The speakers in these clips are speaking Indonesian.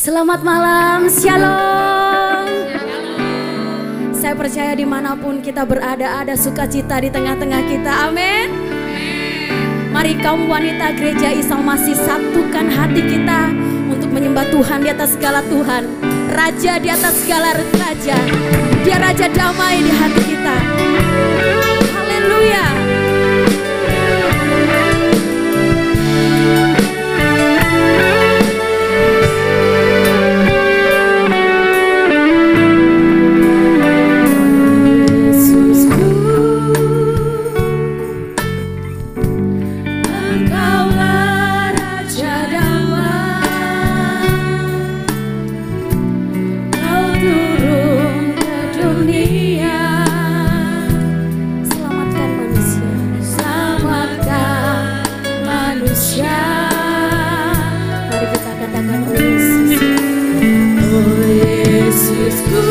Selamat malam, shalom. Saya percaya di mana pun kita berada ada sukacita di tengah-tengah kita, amin. Mari kaum wanita gereja Isa masih satukan hati kita untuk menyembah Tuhan di atas segala Tuhan. Raja di atas segala raja. Dia Raja damai di hati kita. Haleluya. School. good.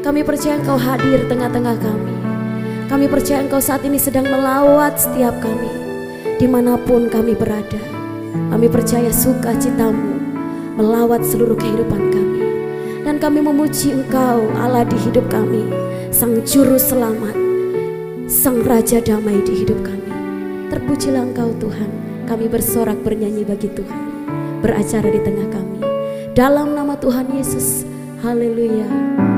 Kami percaya Engkau hadir tengah-tengah kami. Kami percaya Engkau saat ini sedang melawat setiap kami. Di mana pun kami berada. Kami percaya sukacitamu melawat seluruh kehidupan kami. Dan kami memuji Engkau Allah di hidup kami. Sang Juru Selamat. Sang Raja Damai di hidup kami. Terpujilah Engkau Tuhan. Kami bersorak bernyanyi bagi Tuhan. Beracara di tengah kami. Dalam nama Tuhan Yesus. Haleluya.